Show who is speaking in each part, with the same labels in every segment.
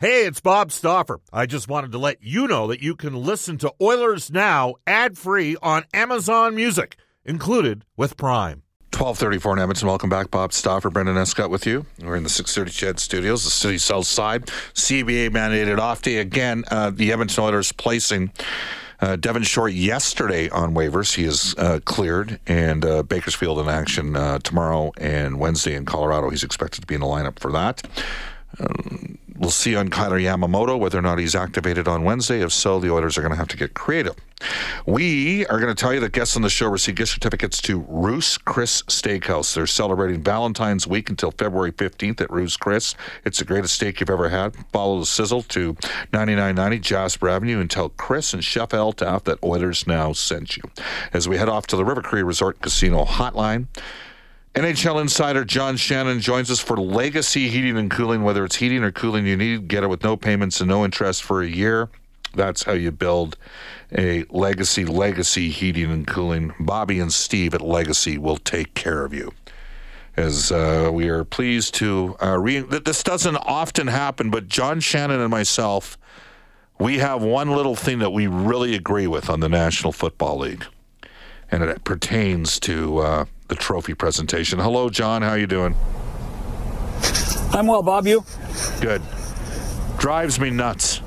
Speaker 1: Hey, it's Bob Stauffer. I just wanted to let you know that you can listen to Oilers Now ad free on Amazon Music, included with Prime.
Speaker 2: 1234 in Edmonton. Welcome back. Bob Stauffer, Brendan Escott with you. We're in the 630 CHED Studios, the city south side. CBA mandated off day again. Uh, the Edmonton Oilers placing uh, Devin Shore yesterday on waivers. He is uh, cleared, and uh, Bakersfield in action uh, tomorrow and Wednesday in Colorado. He's expected to be in the lineup for that. We'll see on Kailer Yamamoto whether or not he's activated on Wednesday. If so, the Oilers are going to have to get creative. We are going to tell you that guests on the show receive gift certificates to Ruth's Chris Steakhouse. They're celebrating Valentine's Week until February 15th at Ruth's Chris. It's the greatest steak you've ever had. Follow the sizzle to 9990 Jasper Avenue and tell Chris and Chef Eltaf that Oilers Now sent you. As we head off to the River Cree Resort Casino Hotline, NHL insider John Shannon joins us for Legacy Heating and Cooling. Whether it's heating or cooling you need, get it with no payments and no interest for a year. That's how you build a legacy, legacy heating and cooling. Bobby and Steve at Legacy will take care of you. As uh, we are pleased to uh, re- this doesn't often happen, but John Shannon and myself, we have one little thing that we really agree with on the National Football League, and it pertains to uh, the trophy presentation. Hello, John. How are you doing?
Speaker 3: I'm well, Bob. You?
Speaker 2: Good. Drives me nuts.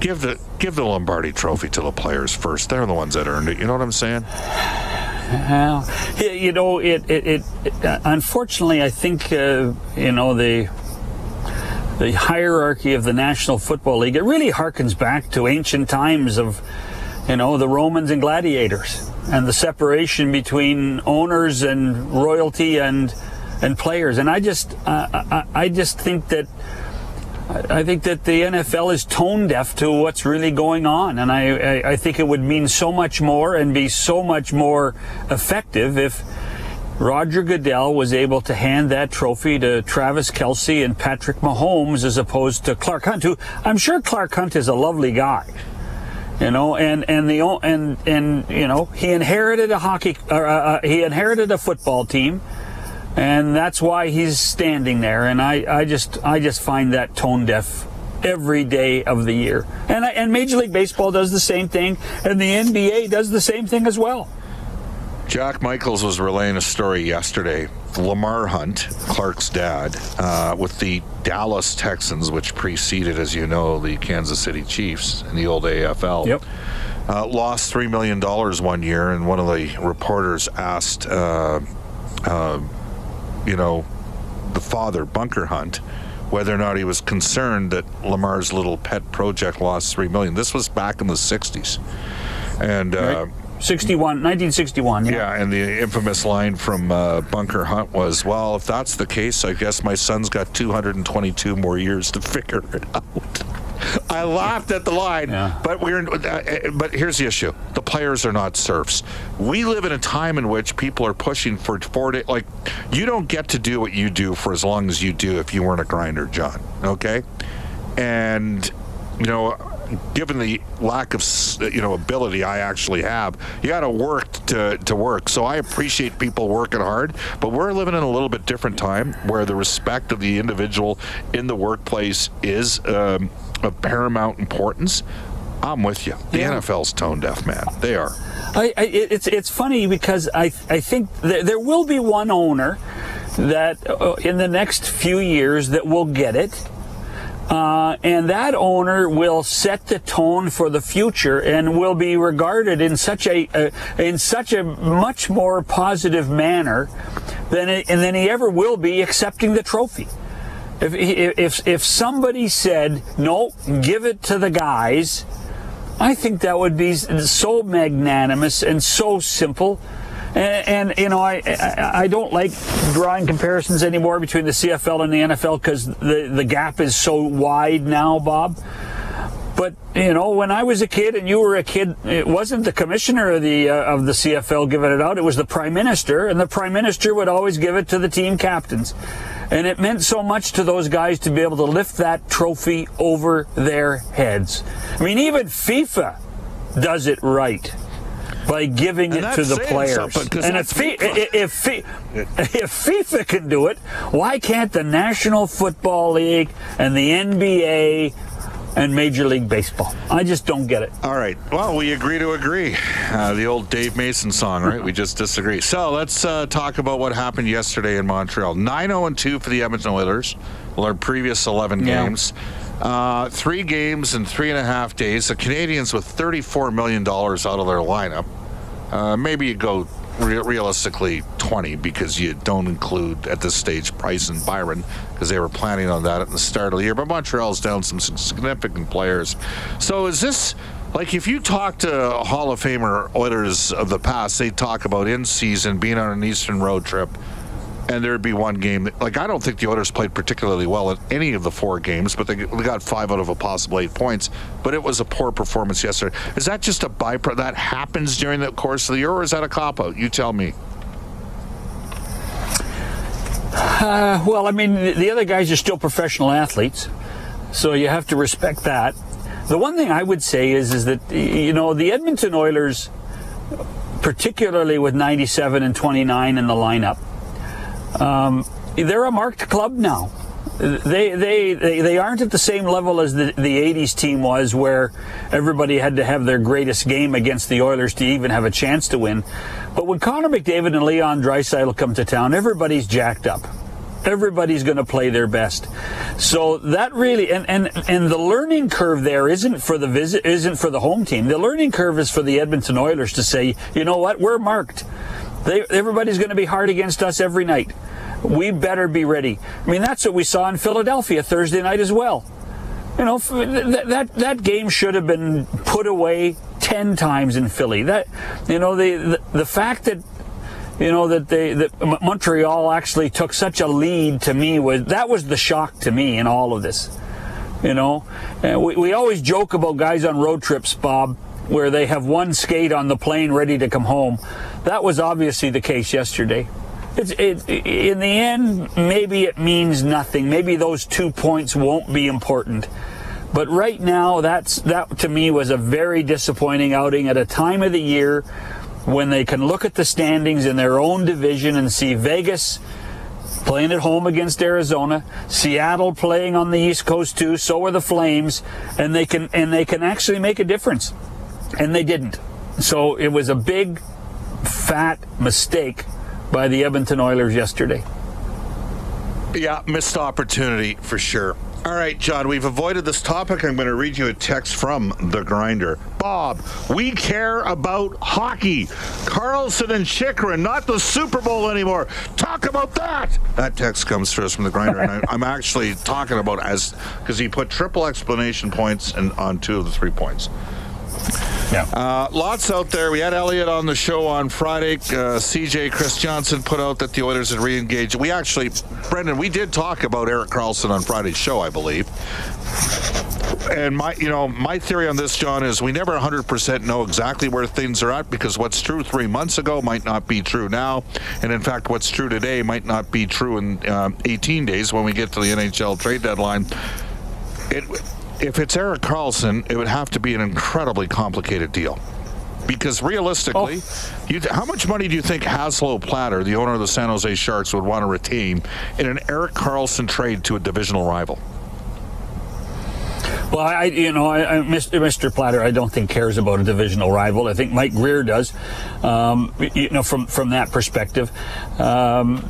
Speaker 2: Give the give the Lombardi Trophy to the players first. They're the ones that earned it. You know what I'm saying?
Speaker 3: Well, you know, it. It. it, it uh, unfortunately, I think uh, you know the the hierarchy of the National Football League. It really harkens back to ancient times of you know the Romans and gladiators and the separation between owners and royalty and and players. And I just uh, I, I just think that I think that the NFL is tone deaf to what's really going on, and I, I, I think it would mean so much more and be so much more effective if Roger Goodell was able to hand that trophy to Travis Kelce and Patrick Mahomes as opposed to Clark Hunt, who I'm sure Clark Hunt is a lovely guy you know and and the and and you know he inherited a hockey uh, uh, he inherited a football team and that's why he's standing there and i i just i just find that tone deaf every day of the year. And and major league baseball does the same thing and the nba does the same thing as well
Speaker 2: Jack Michaels was relaying a story yesterday. Lamar Hunt, Clark's dad, uh, with the Dallas Texans, which preceded, as you know, the Kansas City Chiefs in the old AFL.
Speaker 3: Yep.
Speaker 2: Uh, lost $3 million one year, and one of the reporters asked, uh, uh, you know, the father, Bunker Hunt, whether or not he was concerned that Lamar's little pet project lost 3 million. This was back in the 60s. And. Uh,
Speaker 3: right 61, 1961. Yeah.
Speaker 2: yeah, and the infamous line from uh, Bunker Hunt was, "Well, if that's the case, I guess my son's got 222 more years to figure it out." I laughed at the line,
Speaker 3: Yeah.
Speaker 2: but we're. Uh, but here's the issue: the players are not serfs. We live in a time in which people are pushing for four. Like, you don't get to do what you do for as long as you do if you weren't a grinder, John. Okay, and you know given the lack of you know ability I actually have, you got to work to to work. So I appreciate people working hard, but we're living in a little bit different time where the respect of the individual in the workplace is um, of paramount importance. I'm with you. The
Speaker 3: Yeah.
Speaker 2: NFL's tone deaf, man. They are.
Speaker 3: I, I, it's it's funny because I I think there, there will be one owner that uh, in the next few years that will get it. Uh, and that owner will set the tone for the future and will be regarded in such a, uh, in such a much more positive manner than it, and than he ever will be accepting the trophy. If if if somebody said no, give it to the guys, I think that would be so magnanimous and so simple. And, and you know, I, I I don't like drawing comparisons anymore between the CFL and the NFL because the the gap is so wide now, Bob. But you know, when I was a kid and you were a kid, it wasn't the commissioner of the uh, of the CFL giving it out; it was the prime minister, and the prime minister would always give it to the team captains. And it meant so much to those guys to be able to lift that trophy over their heads. I mean, even FIFA does it right. By giving
Speaker 2: And
Speaker 3: it to the players. And if,
Speaker 2: FIFA.
Speaker 3: if, Fi- if FIFA can do it, why can't the National Football League and the NBA and Major League Baseball? I just don't get it.
Speaker 2: All right. Well, we agree to agree. Uh, the old Dave Mason song, right? We just disagree. So let's uh, talk about what happened yesterday in Montreal. 9 0 2 for the Edmonton Oilers. Well, our previous 11
Speaker 3: Yeah.
Speaker 2: games. Uh, three games in three and a half days. The Canadiens with $34 million out of their lineup. Uh, maybe you go re- realistically 20 because you don't include at this stage Price and Byron because they were planning on that at the start of the year. But Montreal's down some significant players. So is this like if you talk to Hall of Famer Oilers of the past, they talk about in season being on an Eastern road trip. And there'd be one game that, like, I don't think the Oilers played particularly well in any of the four games, but they, got five out of a possible eight points. But it was a poor performance yesterday. Is that just a byproduct that happens during the course of the year, or is that a cop out? You tell me.
Speaker 3: Uh, well, I mean, the other guys are still professional athletes, so you have to respect that. The one thing I would say is, is that you know the Edmonton Oilers, particularly with 97 and 29 in the lineup, um, they're a marked club now. They, they they they aren't at the same level as the, the 80s team was where everybody had to have their greatest game against the Oilers to even have a chance to win. But when Connor McDavid and Leon Draisaitl come to town, everybody's jacked up. Everybody's going to play their best. So that really and, and and the learning curve there isn't for the visit isn't for the home team. The learning curve is for the Edmonton Oilers to say, you know what, we're marked. They, everybody's going to be hard against us every night. We better be ready. I mean, that's what we saw in Philadelphia Thursday night as well. You know, that that, that game should have been put away ten times in Philly. That you know the the, the fact that you know that they that Montreal actually took such a lead to me was that was the shock to me in all of this. You know, and we, we always joke about guys on road trips, Bob, where they have one skate on the plane ready to come home. That was obviously the case yesterday. It's, it, in the end, maybe it means nothing. Maybe those two points won't be important. But right now, that's that to me was a very disappointing outing at a time of the year when they can look at the standings in their own division and see Vegas playing at home against Arizona, Seattle playing on the East Coast too, so are the Flames, and they can and they can actually make a difference. And they didn't. So it was a big fat mistake by the Edmonton Oilers yesterday.
Speaker 2: Yeah, missed opportunity for sure. All right, John, we've avoided this topic. I'm going to read you a text from the grinder. Bob, we care about hockey. Karlsson and Chychrun, not the Super Bowl anymore. Talk about that. That text comes to us from the grinder, and I, I'm actually talking about as because he put triple explanation points and on two of the three points.
Speaker 3: Yeah.
Speaker 2: Uh, lots out there. We had Elliot on the show on Friday. Uh, CJ Chris Johnston put out that the Oilers had re-engaged. We actually, Brendan, we did talk about Erik Karlsson on Friday's show, I believe. And my, you know, my theory on this, John, is we never 100% know exactly where things are at because what's true three months ago might not be true now, and in fact, what's true today might not be true in um, 18 days when we get to the NHL trade deadline. It if it's Erik Karlsson, it would have to be an incredibly complicated deal. Because realistically, oh. you, how much money do you think Hasso Plattner, the owner of the San Jose Sharks, would want to retain in an Erik Karlsson trade to a divisional rival?
Speaker 3: Well, I, you know, I, I, Mr. Mr. Plattner, I don't think cares about a divisional rival. I think Mike Grier does. Um, you know, from from that perspective. Um,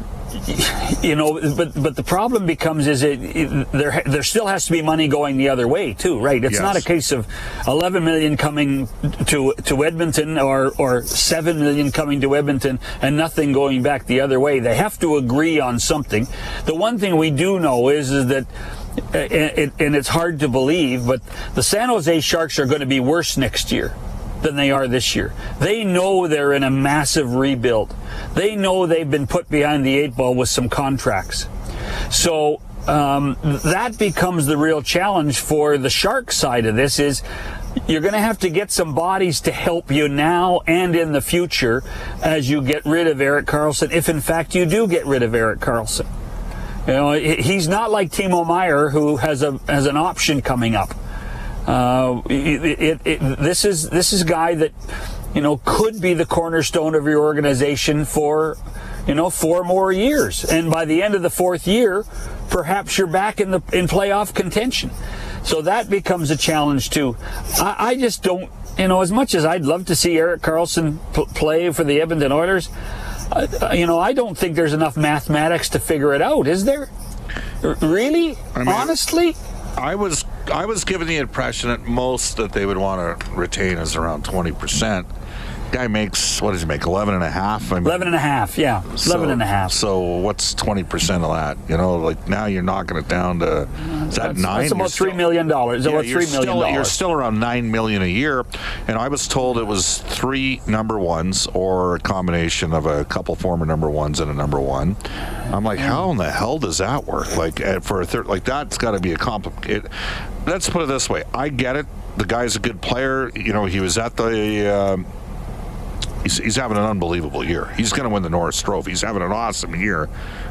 Speaker 3: you know, but but the problem becomes is it, it, there there still has to be money going the other way too, right? It's
Speaker 2: Yes.
Speaker 3: not a case of 11 million coming to to Edmonton or or 7 million coming to Edmonton and nothing going back the other way. They have to agree on something. The one thing we do know is is that uh, and, and it's hard to believe, but the San Jose Sharks are going to be worse next year than they are this year. They know they're in a massive rebuild. They know they've been put behind the eight ball with some contracts. So um, that becomes the real challenge for the Shark side of this is you're going to have to get some bodies to help you now and in the future as you get rid of Erik Karlsson, if in fact you do get rid of Erik Karlsson. You know, he's not like Timo Meier, who has a has an option coming up. Uh, it, it, it, this is this is a guy that you know, could be the cornerstone of your organization for, you know, four more years. And by the end of the fourth year, perhaps you're back in the in playoff contention. So that becomes a challenge too. I, I just don't, you know, as much as I'd love to see Erik Karlsson p- play for the Edmonton Oilers, uh, you know, I don't think there's enough mathematics to figure it out, is there? R- really?
Speaker 2: I mean-
Speaker 3: Honestly?
Speaker 2: I was I was given the impression at most that they would want to retain is around twenty percent. Guy makes what does he make? Eleven and a half. I mean,
Speaker 3: 11 and a half, yeah. 11
Speaker 2: so-
Speaker 3: and a half.
Speaker 2: So what's twenty percent of that? You know, like now you're knocking it down to is that
Speaker 3: That's,
Speaker 2: nine?
Speaker 3: that's about
Speaker 2: still-
Speaker 3: $3 million. It's
Speaker 2: Yeah,
Speaker 3: about
Speaker 2: you're
Speaker 3: $3 million.
Speaker 2: still, You're still around nine million a year, and I was told it was three number ones or a combination of a couple former number ones and a number one. I'm like, how in the hell does that work? Like uh, for a third, like that's got to be a complicated. Let's put it this way: I get it. The guy's a good player. You know, he was at the. Um, He's, he's having an unbelievable year. He's going to win the Norris Trophy. He's having an awesome year.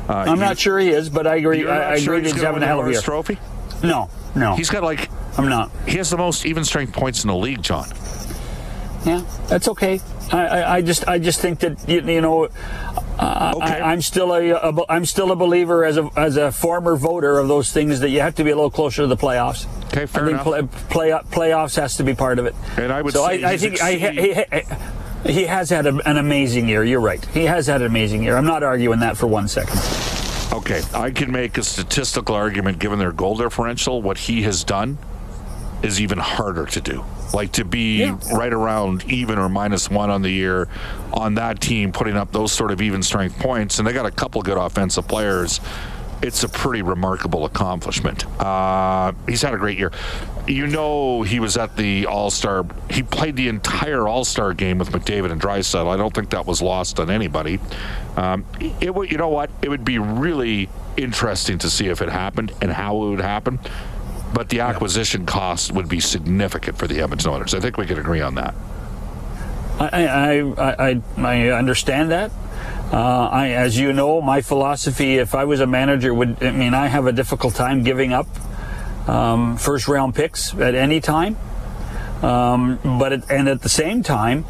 Speaker 2: Uh,
Speaker 3: I'm not sure he is, but I agree. I, I
Speaker 2: sure
Speaker 3: agree
Speaker 2: he's
Speaker 3: he's having a hell of a year.
Speaker 2: Trophy?
Speaker 3: No, no,
Speaker 2: He's got like
Speaker 3: I'm not.
Speaker 2: he has the most even strength points in the league, John.
Speaker 3: Yeah, that's okay. I, I, I just, I just think that you, you know, uh,
Speaker 2: Okay.
Speaker 3: I, I'm still a, a, I'm still a believer as a, as a former voter of those things that you have to be a little closer to the playoffs.
Speaker 2: Okay, fair
Speaker 3: I think
Speaker 2: enough.
Speaker 3: play, play, playoffs has to be part of it.
Speaker 2: And I would
Speaker 3: so
Speaker 2: say
Speaker 3: I, I think I,
Speaker 2: exceeding-
Speaker 3: he, he, has had a, an amazing year. You're right. He has had an amazing year. I'm not arguing that for one second.
Speaker 2: Okay, I can make a statistical argument given their goal differential. What he has done is even harder to do. Like to be
Speaker 3: Yeah.
Speaker 2: right around even or minus one on the year on that team, putting up those sort of even strength points, and they got a couple good offensive players. It's a pretty remarkable accomplishment. Uh, he's had a great year. You know, he was at the All Star. He played the entire All Star game with McDavid and Draisaitl. I don't think that was lost on anybody. Um, it would, you know what? It would be really interesting to see if it happened and how it would happen. But the acquisition cost would be significant for the Edmonton Oilers. I think we can agree on that.
Speaker 3: I, I, I, I, I understand that. Uh, I, as you know, my philosophy, if I was a manager, would I mean I have a difficult time giving up um, first round picks at any time. Um, but and at the same time,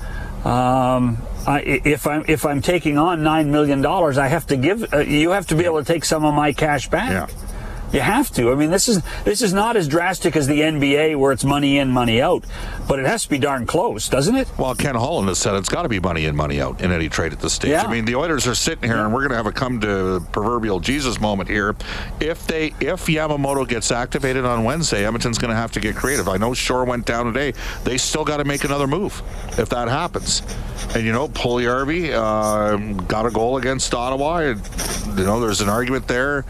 Speaker 3: um, I, if I'm if I'm taking on nine million dollars, I have to give. Uh, you have to be able to take some of my cash back.
Speaker 2: Yeah.
Speaker 3: You have to. I mean, this is this is not as drastic as the NBA where it's money in, money out, but it has to be darn close, doesn't it?
Speaker 2: Well, Ken Holland has said it's got to be money in, money out in any trade at this stage.
Speaker 3: Yeah.
Speaker 2: I mean, the Oilers are sitting here, and we're going to have a come to proverbial Jesus moment here. If they, if Yamamoto gets activated on Wednesday, Edmonton's going to have to get creative. I know Shore went down today. They still got to make another move if that happens. And you know, Puljujarvi uh, got a goal against Ottawa. And, you know, there's an argument there.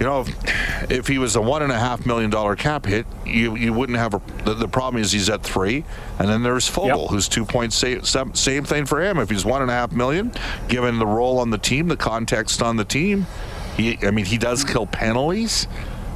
Speaker 2: You know, if, if he was a one and a half million dollar cap hit, you you wouldn't have a. The, the problem is he's at three, and then there's Foegele,
Speaker 3: Yep.
Speaker 2: who's two point same, same thing for him. If he's one and a half million, given the role on the team, the context on the team, he I mean he does kill penalties.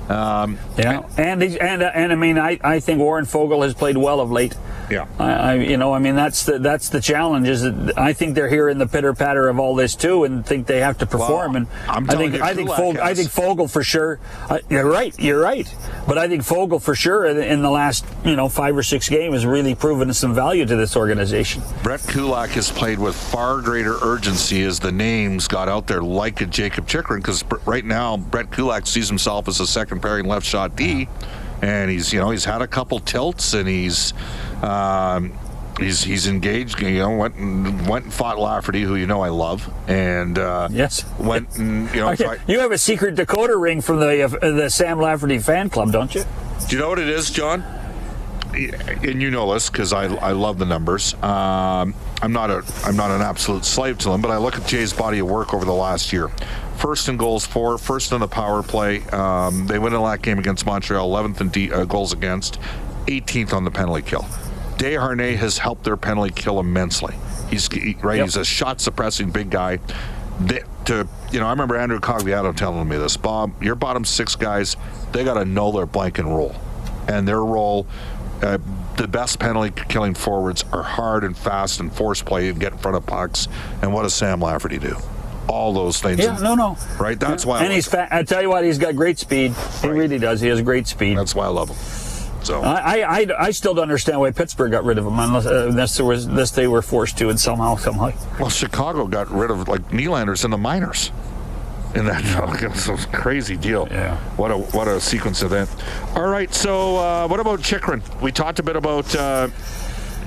Speaker 2: Um,
Speaker 3: Yeah, and he's, and uh, and I mean, I, I think Warren Foegele has played well of late.
Speaker 2: Yeah.
Speaker 3: I, I you know, I mean, that's the that's the challenge. Is that I think they're hearing the pitter patter of all this too, and think they have to perform.
Speaker 2: Well,
Speaker 3: and
Speaker 2: I'm
Speaker 3: I
Speaker 2: telling
Speaker 3: think
Speaker 2: you,
Speaker 3: I think I think Foegele for sure. Uh, you're right. You're right. But I think Foegele for sure in, in the last you know five or six games has really proven some value to this organization.
Speaker 2: Brett Kulak has played with far greater urgency as the names got out there, like a Jakob Chychrun, because right now Brett Kulak sees himself as a second pairing left shot D, and he's you know he's had a couple tilts and he's. Um, He's, he's engaged, you know, went and went and fought Lafferty, who you know I love, and uh,
Speaker 3: Yes.
Speaker 2: went and you know.
Speaker 3: Okay,
Speaker 2: tried-
Speaker 3: You have a secret Dakota ring from the uh, the Sam Lafferty fan club, don't you?
Speaker 2: Do you know what it is, John? And you know this because I, I love the numbers. Um, I'm not a I'm not an absolute slave to them, but I look at Jay's body of work over the last year. First in goals for, first in the power play. Um, they win in that game against Montreal, 11th in D, uh, goals against, 18th on the penalty kill. Desharnais has helped their penalty kill immensely. He's he- right.
Speaker 3: Yep.
Speaker 2: He's a shot suppressing big guy. They, to you know, I remember Andrew Cogliano telling me this. Bob, your bottom six guys, they got to know their blank and roll, and their role. Uh, the best penalty killing forwards are hard and fast and force play and get in front of pucks. And what does Sam Lafferty do? All those things.
Speaker 3: Yeah, no, no.
Speaker 2: Right. That's why. I
Speaker 3: And
Speaker 2: like
Speaker 3: he's fat. I tell you what, he's got great speed. He
Speaker 2: Right.
Speaker 3: really does. He has great speed.
Speaker 2: That's why I love him. So
Speaker 3: I, I, I still don't understand why Pittsburgh got rid of him unless, uh, unless there was unless they were forced to and somehow somehow.
Speaker 2: well, Chicago got rid of like Nylanders in the minors. In that it was a crazy deal.
Speaker 3: Yeah.
Speaker 2: What a what a sequence of that. All right. So uh, what about Chychrun? We talked a bit about. Uh,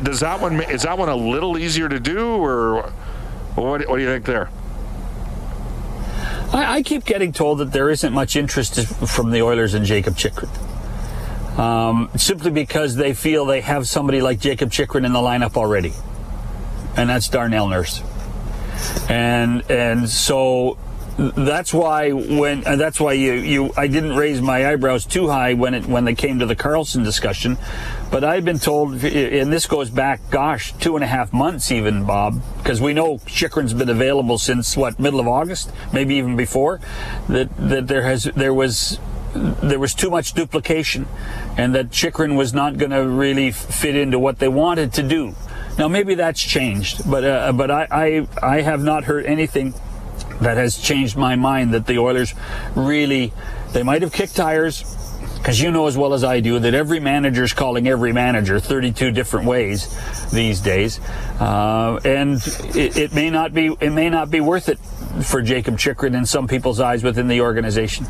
Speaker 2: does that one is that one a little easier to do, or what? What do you think there?
Speaker 3: I, I keep getting told that there isn't much interest from the Oilers in Jakob Chychrun. Um, simply because they feel they have somebody like Jakob Chychrun in the lineup already, and that's Darnell Nurse. And and so that's why when uh, that's why you you I didn't raise my eyebrows too high when it when they came to the Karlsson discussion, but I've been told, and this goes back, gosh, two and a half months even, Bob, because we know Chychrun's been available since what middle of August, maybe even before, that that there has there was there was too much duplication, and that Chychrun was not going to really fit into what they wanted to do. Now maybe that's changed, but uh, but I, I I have not heard anything that has changed my mind that the Oilers really they might have kicked tires because you know as well as I do that every manager is calling every manager 32 different ways these days, uh, and it, it, may not be it may not be worth it for Jakob Chychrun in some people's eyes within the organization.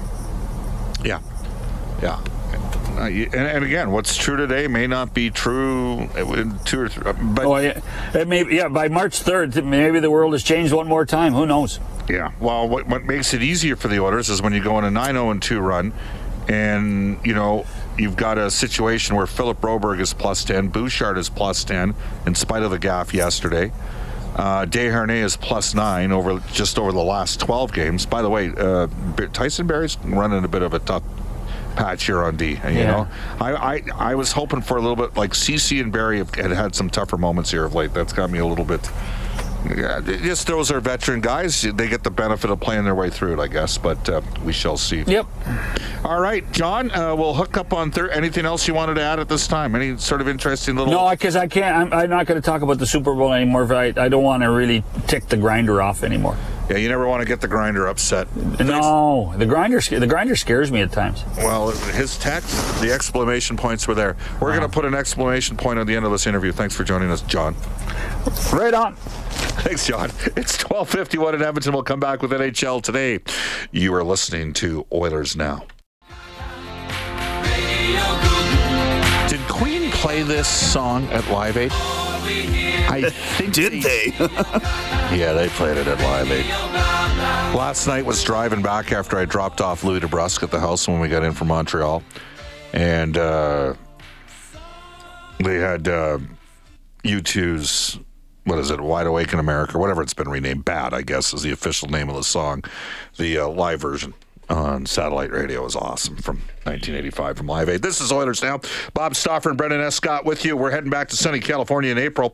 Speaker 2: Yeah, yeah. Uh, and, and, again, what's true today may not be true in two or three. But
Speaker 3: oh, yeah, it may, yeah. By March third, maybe the world has changed one more time. Who knows?
Speaker 2: Yeah. Well, what what makes it easier for the orders is when you go on a 9-0 and two run, and you know you've got a situation where Philip Broberg is plus ten, Bouchard is plus ten, in spite of the gaff yesterday. Uh, Desharnais is plus nine over just over the last 12 games. By the way, uh, Tyson Barrie's running a bit of a tough patch here on D. You yeah. know, I, I I was hoping for a little bit like Ceci and have had, had some tougher moments here of late. That's got me a little bit. Yeah, just those are veteran guys. They get the benefit of playing their way through it, I guess. But uh, we shall see.
Speaker 3: Yep.
Speaker 2: All right, John. Uh, we'll hook up on third. Anything else you wanted to add at this time? Any sort of interesting little?
Speaker 3: No, because I can't. I'm, I'm not going to talk about the Super Bowl anymore. I, I don't want to really tick the grinder off anymore.
Speaker 2: Yeah, you never want to get the grinder upset.
Speaker 3: No, the grinder the grinder scares me at times.
Speaker 2: Well, his text, the exclamation points were there. We're going to put an exclamation point on the end of this interview. Thanks for joining us, John.
Speaker 3: Right on.
Speaker 2: Thanks, John. It's 1251 in Edmonton. We'll come back with NHL today. You are listening to Oilers Now. Did Queen play this song at Live Aid?
Speaker 4: I think did they? they?
Speaker 2: yeah, they played it at Live Aid. Last night was driving back after I dropped off Louie DeBrusk at the house when we got in from Montreal, and uh, they had uh, U2's what is it, Wide Awake in America, whatever it's been renamed. Bad, I guess, is the official name of the song. The uh, live version on satellite radio is awesome from 1985 from Live Aid. This is Oilers Now. Bob Stauffer and Brendan Escott with you. We're heading back to sunny California in April.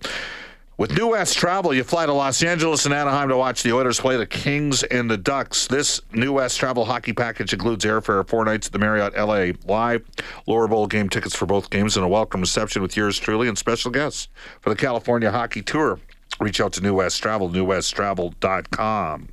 Speaker 2: With New West Travel, you fly to Los Angeles and Anaheim to watch the Oilers play the Kings and the Ducks. This New West Travel hockey package includes airfare, four nights at the Marriott LA Live, lower bowl game tickets for both games, and a welcome reception with yours truly and special guests for the California Hockey Tour. Reach out to New West Travel, newwesttravel.com.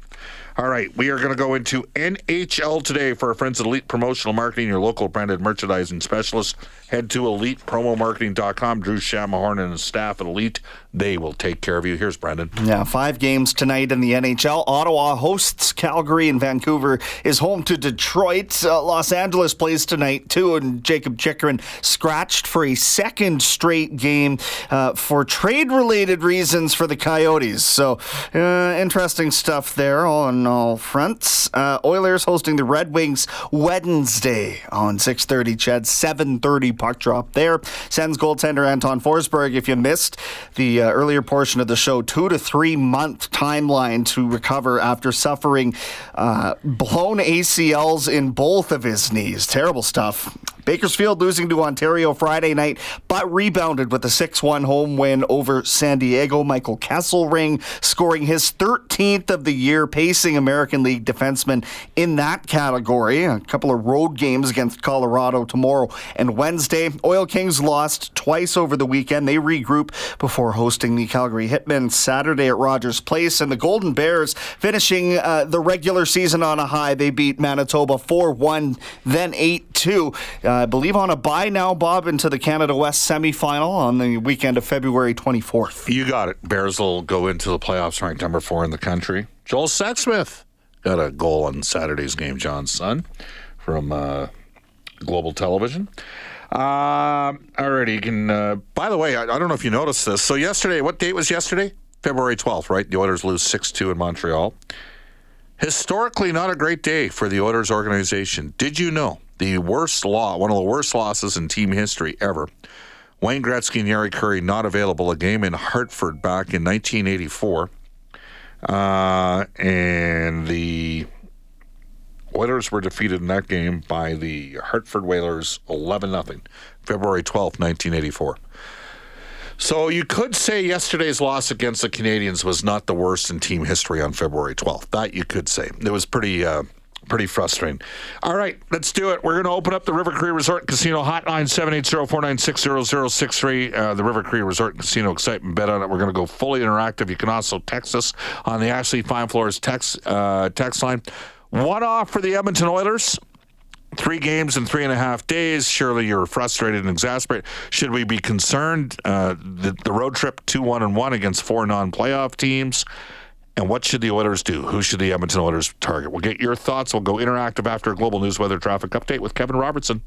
Speaker 2: All right, we are going to go into NHL today for our friends at Elite Promotional Marketing, your local branded merchandising specialist. Head to elitepromomarketing.com. Drew Shamahorn and his staff at Elite, they will take care of you. Here's Brandon.
Speaker 4: Yeah, five games tonight in the NHL. Ottawa hosts Calgary, and Vancouver is home to Detroit. Uh, Los Angeles plays tonight, too, and Jakob Chychrun scratched for a second straight game uh, for trade related reasons for the Coyotes. So, uh, interesting stuff there on all fronts. Uh, Oilers hosting the Red Wings Wednesday on 6:30. CHED 7:30 puck drop there. Sens goaltender Anton Forsberg. If you missed the uh, earlier portion of the show, two to three month timeline to recover after suffering uh, blown ACLs in both of his knees. Terrible stuff. Bakersfield losing to Ontario Friday night, but rebounded with a 6 1 home win over San Diego. Michael Kesselring scoring his 13th of the year, pacing American League defenseman in that category. A couple of road games against Colorado tomorrow and Wednesday. Oil Kings lost twice over the weekend. They regroup before hosting the Calgary Hitmen Saturday at Rogers Place. And the Golden Bears finishing uh, the regular season on a high. They beat Manitoba 4 1, then 8 2. uh, I believe on a bye now, Bob, into the Canada West semifinal on the weekend of February 24th.
Speaker 2: You got it. Bears will go into the playoffs ranked number four in the country. Joel Sexsmith got a goal on Saturday's game, John's son, from uh, Global Television. Uh, alrighty, you can. Uh, by the way, I, I, don't know if you noticed this. So yesterday, what date was yesterday? February 12th, right? The Oilers lose 6-2 in Montreal. Historically, not a great day for the Oilers organization. Did you know the worst law, one of the worst losses in team history ever? Wayne Gretzky and Jari Kurri not available. A game in Hartford back in 1984, uh, and the Oilers were defeated in that game by the Hartford Whalers 11 0, February 12th, 1984. So you could say yesterday's loss against the Canadiens was not the worst in team history on February 12th. That you could say. It was pretty uh, pretty frustrating. All right, let's do it. We're going to open up the River Cree Resort Casino hotline 780-496-0063. Uh, the River Cree Resort Casino excitement bet on it. We're going to go fully interactive. You can also text us on the Ashley Fine Floors text uh, text line. One off for the Edmonton Oilers three games in three and a half days. Surely you're frustrated and exasperated. Should we be concerned? Uh, the, the road trip two one and one against four non-playoff teams. And what should the Oilers do? Who should the Edmonton Oilers target? We'll get your thoughts. We'll go interactive after a global news weather traffic update with Kevin Robertson.